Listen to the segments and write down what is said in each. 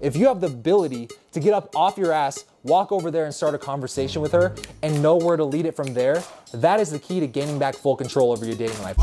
If you have the ability to get up off your ass, walk over there and start a conversation with her and know where to lead it from there, that is the key to gaining back full control over your dating life.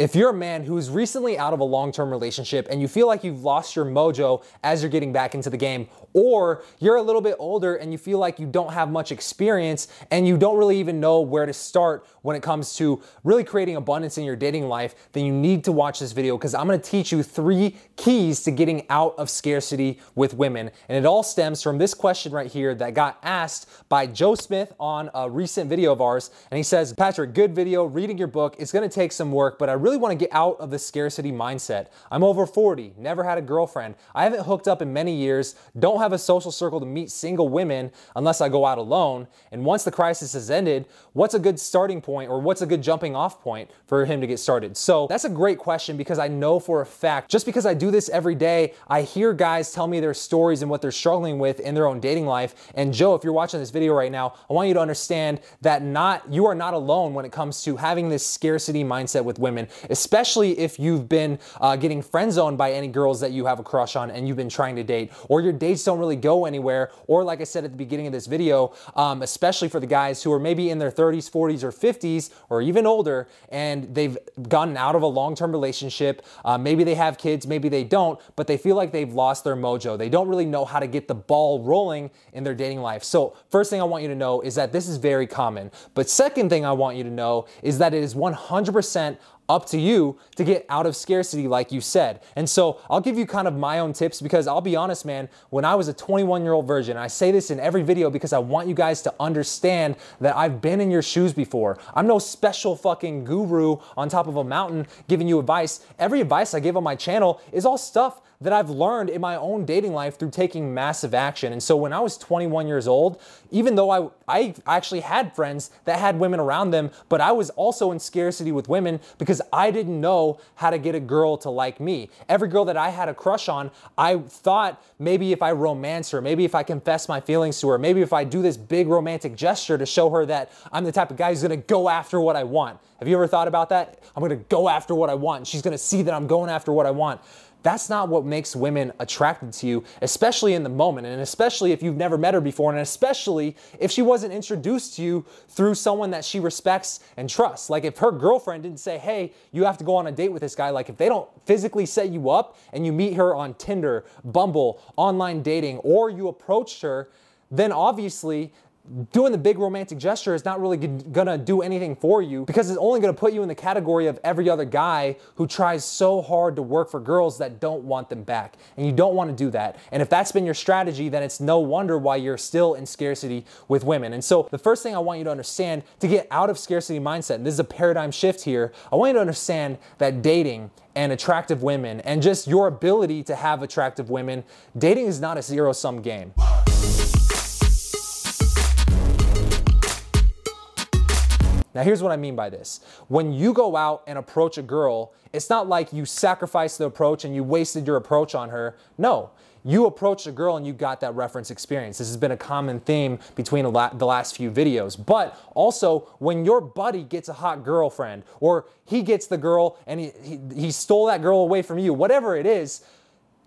If you're a man who's recently out of a long term relationship and you feel like you've lost your mojo as you're getting back into the game, or you're a little bit older and you feel like you don't have much experience and you don't really even know where to start when it comes to really creating abundance in your dating life, then you need to watch this video because I'm gonna teach you three keys to getting out of scarcity with women. And it all stems from this question right here that got asked by Joe Smith on a recent video of ours. And he says, Patrick, good video, reading your book. It's gonna take some work, but I really wanna get out of the scarcity mindset. I'm over 40, never had a girlfriend. I haven't hooked up in many years, don't have a social circle to meet single women unless I go out alone. And once the crisis has ended, what's a good starting point or what's a good jumping off point for him to get started? So that's a great question because I know for a fact, just because I do this every day, I hear guys tell me their stories and what they're struggling with in their own dating life. And Joe, if you're watching this video right now, I want you to understand that not you are not alone when it comes to having this scarcity mindset with women, especially if you've been uh, getting friend zoned by any girls that you have a crush on and you've been trying to date, or your dates don't don't really go anywhere. Or like I said at the beginning of this video, um, especially for the guys who are maybe in their 30s, 40s, or 50s, or even older, and they've gotten out of a long-term relationship. Uh, maybe they have kids, maybe they don't, but they feel like they've lost their mojo. They don't really know how to get the ball rolling in their dating life. So first thing I want you to know is that this is very common. But second thing I want you to know is that it is 100% up to you to get out of scarcity, like you said. And so I'll give you kind of my own tips because I'll be honest, man, when I was a 21 year old virgin, I say this in every video because I want you guys to understand that I've been in your shoes before. I'm no special fucking guru on top of a mountain giving you advice. Every advice I give on my channel is all stuff that I've learned in my own dating life through taking massive action. And so when I was 21 years old, even though I, I actually had friends that had women around them, but I was also in scarcity with women because I didn't know how to get a girl to like me. Every girl that I had a crush on, I thought maybe if I romance her, maybe if I confess my feelings to her, maybe if I do this big romantic gesture to show her that I'm the type of guy who's gonna go after what I want. Have you ever thought about that? I'm gonna go after what I want. She's gonna see that I'm going after what I want. That's not what makes women attracted to you, especially in the moment, and especially if you've never met her before, and especially if she wasn't introduced to you through someone that she respects and trusts. Like if her girlfriend didn't say, hey, you have to go on a date with this guy, like if they don't physically set you up and you meet her on Tinder, Bumble, online dating, or you approached her, then obviously doing the big romantic gesture is not really gonna do anything for you because it's only gonna put you in the category of every other guy who tries so hard to work for girls that don't want them back. And you don't wanna do that. And if that's been your strategy, then it's no wonder why you're still in scarcity with women. And so the first thing I want you to understand to get out of scarcity mindset, and this is a paradigm shift here, I want you to understand that dating and attractive women and just your ability to have attractive women, dating is not a zero sum game. Now, here's what I mean by this. When you go out and approach a girl, it's not like you sacrificed the approach and you wasted your approach on her. No, you approached a girl and you got that reference experience. This has been a common theme between the last few videos. But also, when your buddy gets a hot girlfriend or he gets the girl and he, he, he stole that girl away from you, whatever it is,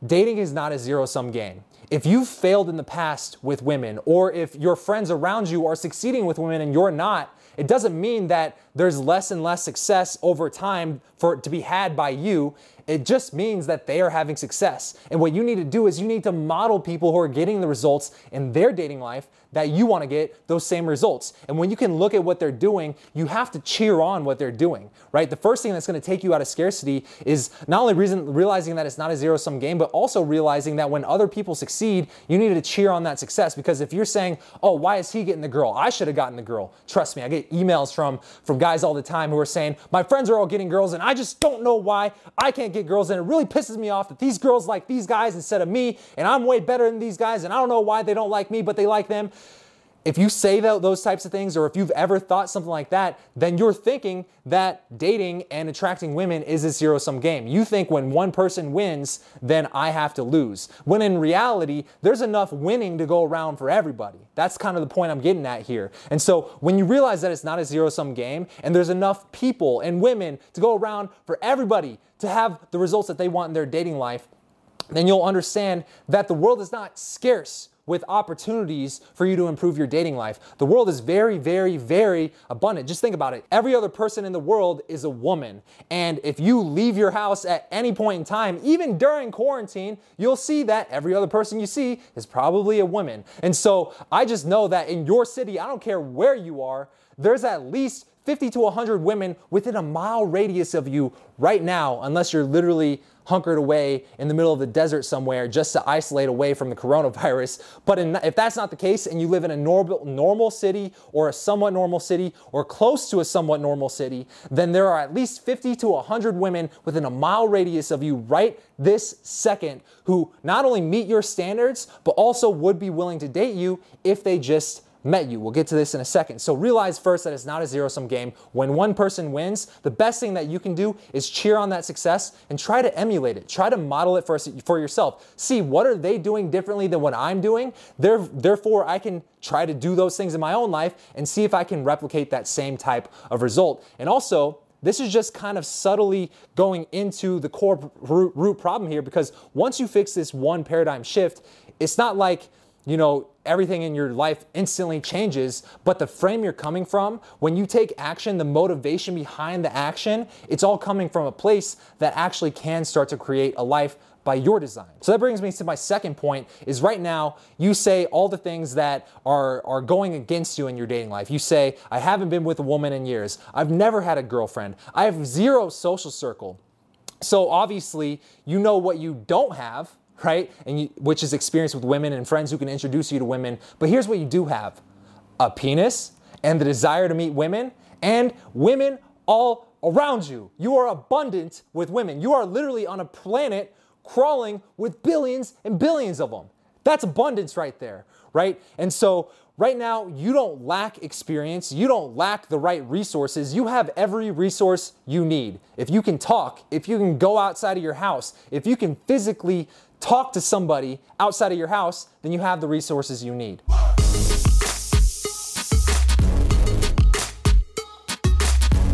dating is not a zero sum game. If you've failed in the past with women, or if your friends around you are succeeding with women and you're not, it doesn't mean that there's less and less success over time for it to be had by you. It just means that they are having success. And what you need to do is you need to model people who are getting the results in their dating life that you want to get those same results. And when you can look at what they're doing, you have to cheer on what they're doing, right? The first thing that's going to take you out of scarcity is not only reason, realizing that it's not a zero sum game, but also realizing that when other people succeed, you need to cheer on that success. Because if you're saying, oh, why is he getting the girl? I should have gotten the girl. Trust me, I get emails from, from guys all the time who are saying, my friends are all getting girls and I just don't know why I can't get girls. And it really pisses me off that these girls like these guys instead of me and I'm way better than these guys and I don't know why they don't like me, but they like them if you say that, those types of things, or if you've ever thought something like that, then you're thinking that dating and attracting women is a zero sum game. You think when one person wins, then I have to lose. When in reality, there's enough winning to go around for everybody. That's kind of the point I'm getting at here. And so when you realize that it's not a zero sum game and there's enough people and women to go around for everybody to have the results that they want in their dating life, then you'll understand that the world is not scarce with opportunities for you to improve your dating life. The world is very, very, very abundant. Just think about it. Every other person in the world is a woman. And if you leave your house at any point in time, even during quarantine, you'll see that every other person you see is probably a woman. And so I just know that in your city, I don't care where you are, there's at least 50 to 100 women within a mile radius of you right now, unless you're literally hunkered away in the middle of the desert somewhere just to isolate away from the coronavirus. But in, if that's not the case and you live in a normal, normal city or a somewhat normal city or close to a somewhat normal city, then there are at least 50 to 100 women within a mile radius of you right this second who not only meet your standards, but also would be willing to date you if they just met you. We'll get to this in a second. So realize first that it's not a zero sum game. When one person wins, the best thing that you can do is cheer on that success and try to emulate it. Try to model it for, for yourself. See what are they doing differently than what I'm doing? Therefore, I can try to do those things in my own life and see if I can replicate that same type of result. And also, this is just kind of subtly going into the core root, root problem here because once you fix this one paradigm shift, it's not like you know, everything in your life instantly changes, but the frame you're coming from, when you take action, the motivation behind the action, it's all coming from a place that actually can start to create a life by your design. So that brings me to my second point is right now you say all the things that are are going against you in your dating life. You say I haven't been with a woman in years. I've never had a girlfriend. I have zero social circle. So obviously, you know what you don't have right? And you, which is experience with women and friends who can introduce you to women. But here's what you do have a penis and the desire to meet women and women all around you. You are abundant with women. You are literally on a planet crawling with billions and billions of them. That's abundance right there, right? And so Right now, you don't lack experience, you don't lack the right resources. You have every resource you need. If you can talk, if you can go outside of your house, if you can physically talk to somebody outside of your house, then you have the resources you need.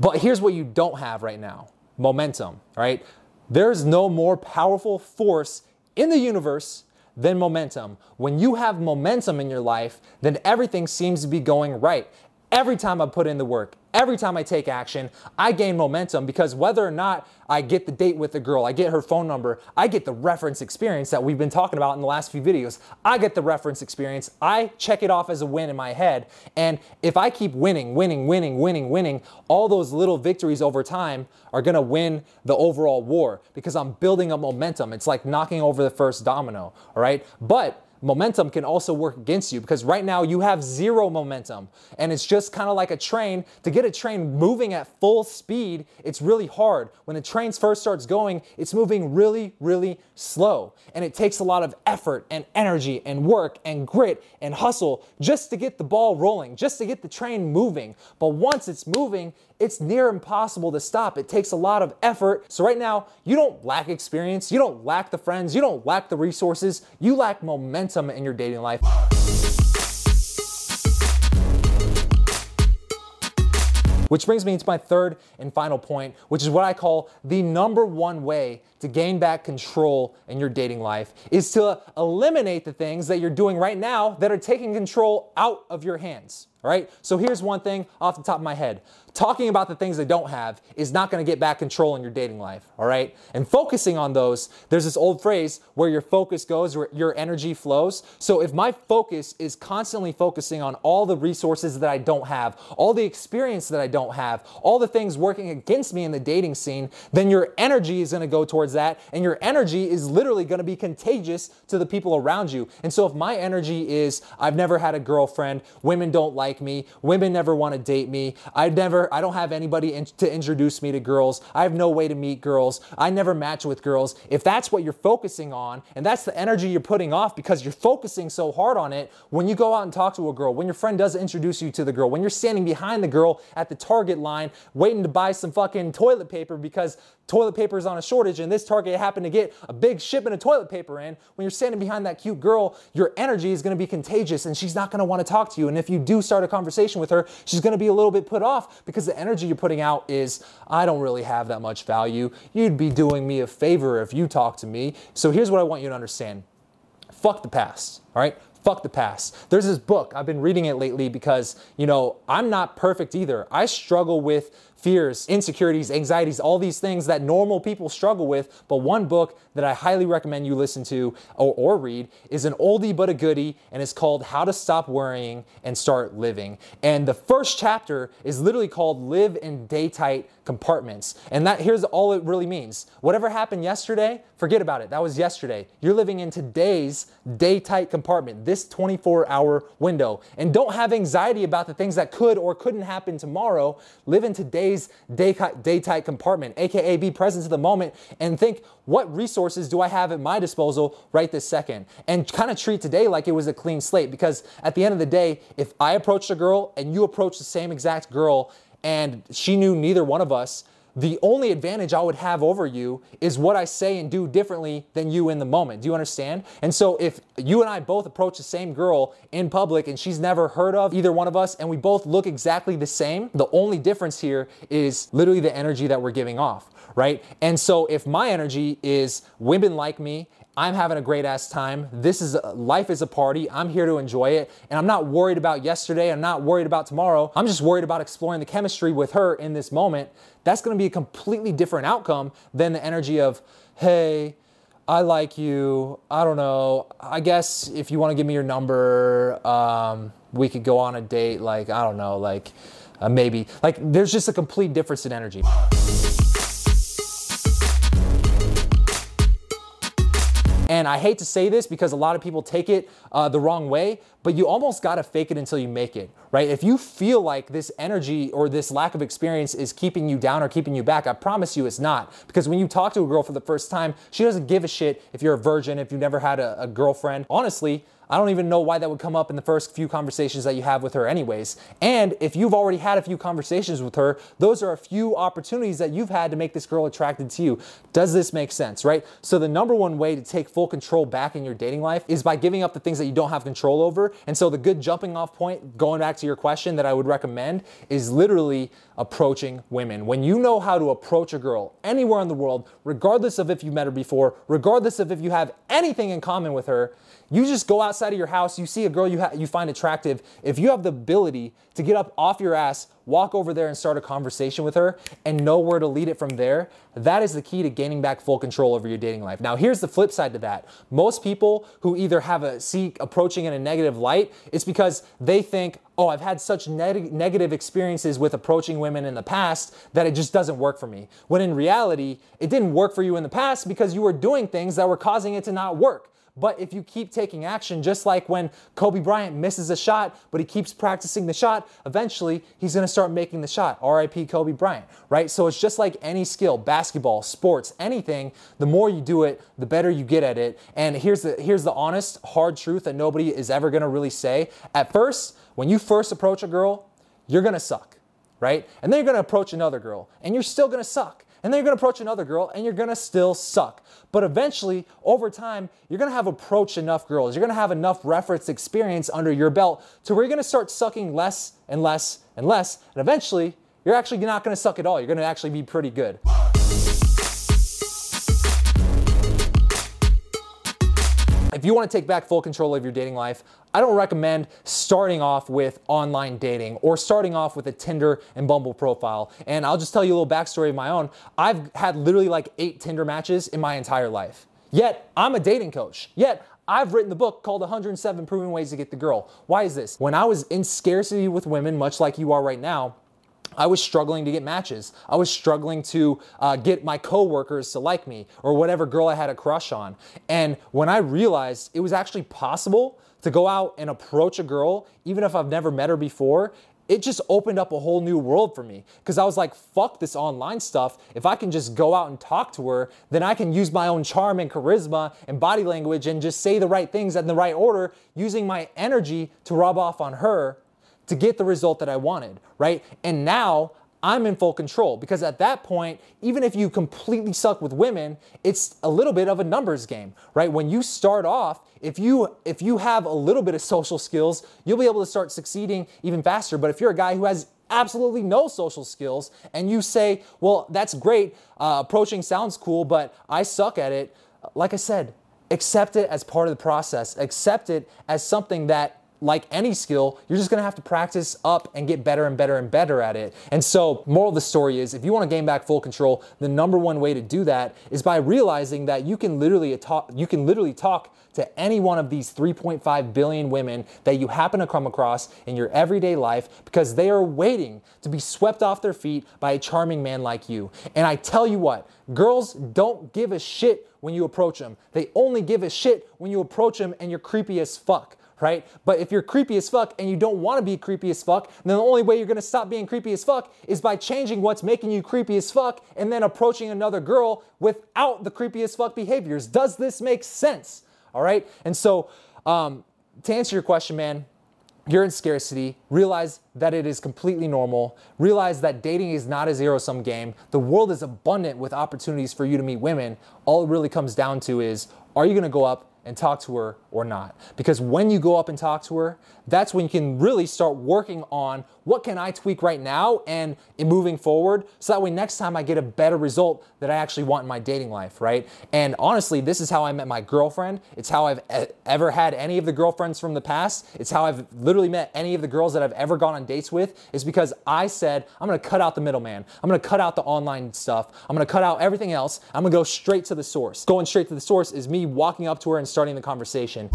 But here's what you don't have right now momentum, right? There's no more powerful force in the universe than momentum. When you have momentum in your life, then everything seems to be going right. Every time I put in the work, every time I take action, I gain momentum because whether or not I get the date with the girl, I get her phone number, I get the reference experience that we've been talking about in the last few videos. I get the reference experience. I check it off as a win in my head. And if I keep winning, winning, winning, winning, winning, all those little victories over time are gonna win the overall war because I'm building up momentum. It's like knocking over the first domino, all right? But momentum can also work against you because right now you have zero momentum and it's just kind of like a train. To get a train moving at full speed, it's really hard. When the train first starts going, it's moving really, really slow. And it takes a lot of effort and energy and work and grit and hustle just to get the ball rolling, just to get the train moving. But once it's moving, it's near impossible to stop. It takes a lot of effort. So, right now, you don't lack experience, you don't lack the friends, you don't lack the resources, you lack momentum in your dating life. Which brings me to my third and final point, which is what I call the number one way to gain back control in your dating life is to eliminate the things that you're doing right now that are taking control out of your hands. All right. So here's one thing off the top of my head. Talking about the things they don't have is not going to get back control in your dating life. All right. And focusing on those, there's this old phrase where your focus goes, where your energy flows. So if my focus is constantly focusing on all the resources that I don't have, all the experience that I don't have, all the things working against me in the dating scene, then your energy is going to go towards that. And your energy is literally going to be contagious to the people around you. And so if my energy is, I've never had a girlfriend, women don't like like me. Women never want to date me. I never, I don't have anybody in, to introduce me to girls. I have no way to meet girls. I never match with girls. If that's what you're focusing on and that's the energy you're putting off because you're focusing so hard on it, when you go out and talk to a girl, when your friend does introduce you to the girl, when you're standing behind the girl at the Target line waiting to buy some fucking toilet paper because toilet paper is on a shortage and this Target happened to get a big shipment of toilet paper in, when you're standing behind that cute girl, your energy is going to be contagious and she's not going to want to talk to you. And if you do start a conversation with her, she's going to be a little bit put off because the energy you're putting out is, I don't really have that much value. You'd be doing me a favor if you talk to me. So here's what I want you to understand. Fuck the past, all right? Fuck the past. There's this book, I've been reading it lately because, you know, I'm not perfect either. I struggle with fears, insecurities, anxieties, all these things that normal people struggle with. But one book that I highly recommend you listen to or, or, read is an oldie but a goodie, and it's called How to Stop Worrying and Start Living. And the first chapter is literally called Live in Day-Tight Compartments. And that here's all it really means. Whatever happened yesterday, forget about it. That was yesterday. You're living in today's day-tight compartment, this 24-hour window. And don't have anxiety about the things that could or couldn't happen tomorrow. Live in today's today's day tight compartment, aka be present to the moment and think, what resources do I have at my disposal right this second? And kind of treat today like it was a clean slate because at the end of the day, if I approached a girl and you approached the same exact girl and she knew neither one of us, the only advantage I would have over you is what I say and do differently than you in the moment. Do you understand? And so if you and I both approach the same girl in public and she's never heard of either one of us and we both look exactly the same, the only difference here is literally the energy that we're giving off, right? And so if my energy is women like me I'm having a great ass time. This is life is a party. I'm here to enjoy it. And I'm not worried about yesterday. I'm not worried about tomorrow. I'm just worried about exploring the chemistry with her in this moment. That's going to be a completely different outcome than the energy of, hey, I like you. I don't know. I guess if you want to give me your number, um, we could go on a date. Like, I don't know, like uh, maybe. Like, there's just a complete difference in energy. And I hate to say this because a lot of people take it uh, the wrong way, but you almost got to fake it until you make it, right? If you feel like this energy or this lack of experience is keeping you down or keeping you back, I promise you it's not. Because when you talk to a girl for the first time, she doesn't give a shit if you're a virgin, if you've never had a, a girlfriend. Honestly, I don't even know why that would come up in the first few conversations that you have with her, anyways. And if you've already had a few conversations with her, those are a few opportunities that you've had to make this girl attracted to you. Does this make sense, right? So, the number one way to take full control back in your dating life is by giving up the things that you don't have control over. And so, the good jumping off point, going back to your question, that I would recommend is literally approaching women. When you know how to approach a girl anywhere in the world, regardless of if you met her before, regardless of if you have anything in common with her, you just go outside of your house, you see a girl you, you find attractive. If you have the ability to get up off your ass, walk over there and start a conversation with her and know where to lead it from there, that is the key to gaining back full control over your dating life. Now, here's the flip side to that. Most people who either have a see approaching in a negative light, it's because they think, oh, I've had such neg- negative experiences with approaching women in the past that it just doesn't work for me. When in reality, it didn't work for you in the past because you were doing things that were causing it to not work. But if you keep taking action, just like when Kobe Bryant misses a shot, but he keeps practicing the shot, eventually he's gonna start making the shot. RIP Kobe Bryant, right? So it's just like any skill, basketball, sports, anything, the more you do it, the better you get at it. And here's the here's the honest, hard truth that nobody is ever gonna really say. At first, when you first approach a girl, you're gonna suck, right? And then you're gonna approach another girl, and you're still gonna suck. And then you're gonna approach another girl and you're gonna still suck. But eventually, over time, you're gonna have approached enough girls. You're gonna have enough reference experience under your belt to where you're gonna start sucking less and less and less. And eventually, you're actually not gonna suck at all. You're gonna actually be pretty good. If you want to take back full control of your dating life, I don't recommend starting off with online dating or starting off with a Tinder and Bumble profile. And I'll just tell you a little backstory of my own. I've had literally like eight Tinder matches in my entire life. Yet, I'm a dating coach. Yet, I've written the book called 107 Proven Ways to Get the Girl. Why is this? When I was in scarcity with women, much like you are right now, I was struggling to get matches. I was struggling to uh, get my coworkers to like me or whatever girl I had a crush on. And when I realized it was actually possible to go out and approach a girl, even if I've never met her before, it just opened up a whole new world for me because I was like, fuck this online stuff. If I can just go out and talk to her, then I can use my own charm and charisma and body language and just say the right things in the right order using my energy to rub off on her to get the result that I wanted, right? And now I'm in full control because at that point, even if you completely suck with women, it's a little bit of a numbers game, right? When you start off, if you if you have a little bit of social skills, you'll be able to start succeeding even faster. But if you're a guy who has absolutely no social skills and you say, "Well, that's great, uh, approaching sounds cool, but I suck at it," like I said, accept it as part of the process. Accept it as something that like any skill, you're just gonna have to practice up and get better and better and better at it. And so, moral of the story is if you wanna gain back full control, the number one way to do that is by realizing that you can literally talk, you can literally talk to any one of these 3.5 billion women that you happen to come across in your everyday life because they are waiting to be swept off their feet by a charming man like you. And I tell you what, girls don't give a shit when you approach them. They only give a shit when you approach them and you're creepy as fuck right? But if you're creepy as fuck and you don't want to be creepy as fuck, then the only way you're going to stop being creepy as fuck is by changing what's making you creepy as fuck and then approaching another girl without the creepy as fuck behaviors. Does this make sense? All right? And so, um, to answer your question, man, you're in scarcity, realize that it is completely normal, realize that dating is not a zero sum game. The world is abundant with opportunities for you to meet women. All it really comes down to is are you gonna go up and talk to her or not. Because when you go up and talk to her, that's when you can really start working on what can I tweak right now and in moving forward so that way next time I get a better result that I actually want in my dating life, right? And honestly, this is how I met my girlfriend. It's how I've ever had any of the girlfriends from the past. It's how I've literally met any of the girls that I've ever gone on dates with is because I said, I'm gonna cut out the middleman. I'm gonna cut out the online stuff. I'm gonna cut out everything else. I'm gonna go straight to the source. Going straight to the source is me walking up to her and starting the conversation.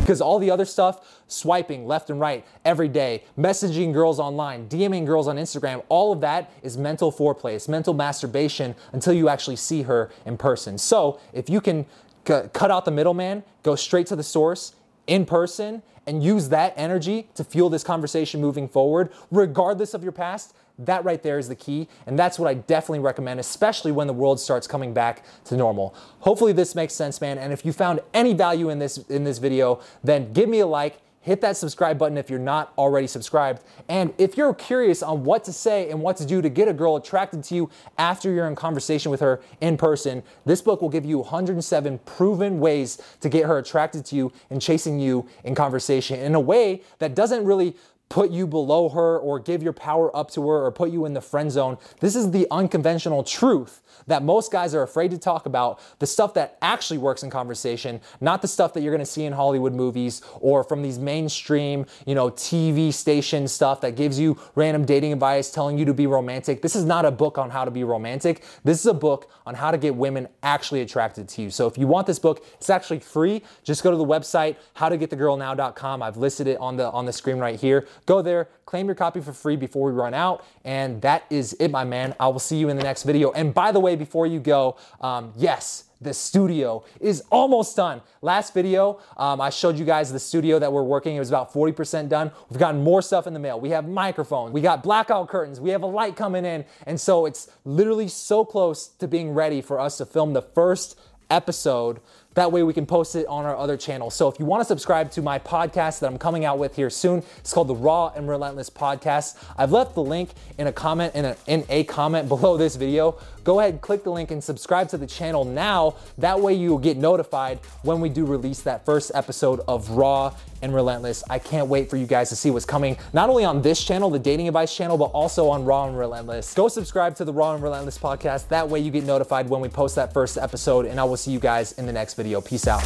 Because all the other stuff, swiping left and right every day, messaging girls online, DMing girls on Instagram, all of that is mental foreplay. It's mental masturbation until you actually see her in person. So if you can c- cut out the middleman, go straight to the source in person, and use that energy to fuel this conversation moving forward, regardless of your past, that right there is the key, and that's what I definitely recommend, especially when the world starts coming back to normal. Hopefully this makes sense, man. And if you found any value in this in this video, then give me a like hit that subscribe button if you're not already subscribed. And if you're curious on what to say and what to do to get a girl attracted to you after you're in conversation with her in person, this book will give you 107 proven ways to get her attracted to you and chasing you in conversation in a way that doesn't really put you below her or give your power up to her or put you in the friend zone. This is the unconventional truth that most guys are afraid to talk about, the stuff that actually works in conversation, not the stuff that you're gonna see in Hollywood movies or from these mainstream, you know, TV station stuff that gives you random dating advice telling you to be romantic. This is not a book on how to be romantic. This is a book on how to get women actually attracted to you. So if you want this book, it's actually free. Just go to the website howtogetthegirlnow.com. I've listed it on the on the screen right here. Go there, claim your copy for free before we run out, and that is it, my man. I will see you in the next video. And by the way, before you go, um, yes, the studio is almost done. Last video, um, I showed you guys the studio that we're working. It was about 40% done. We've gotten more stuff in the mail. We have microphones, we got blackout curtains, we have a light coming in. And so it's literally so close to being ready for us to film the first episode that way we can post it on our other channels. So if you want to subscribe to my podcast that I'm coming out with here soon, it's called the Raw and Relentless Podcast. I've left the link in a comment in a, in a comment below this video. Go ahead, click the link and subscribe to the channel now. That way you will get notified when we do release that first episode of Raw and Relentless. I can't wait for you guys to see what's coming, not only on this channel, the Dating Advice channel, but also on Raw and Relentless. Go subscribe to the Raw and Relentless podcast. That way you get notified when we post that first episode, and I will see you guys in the next video. Peace out.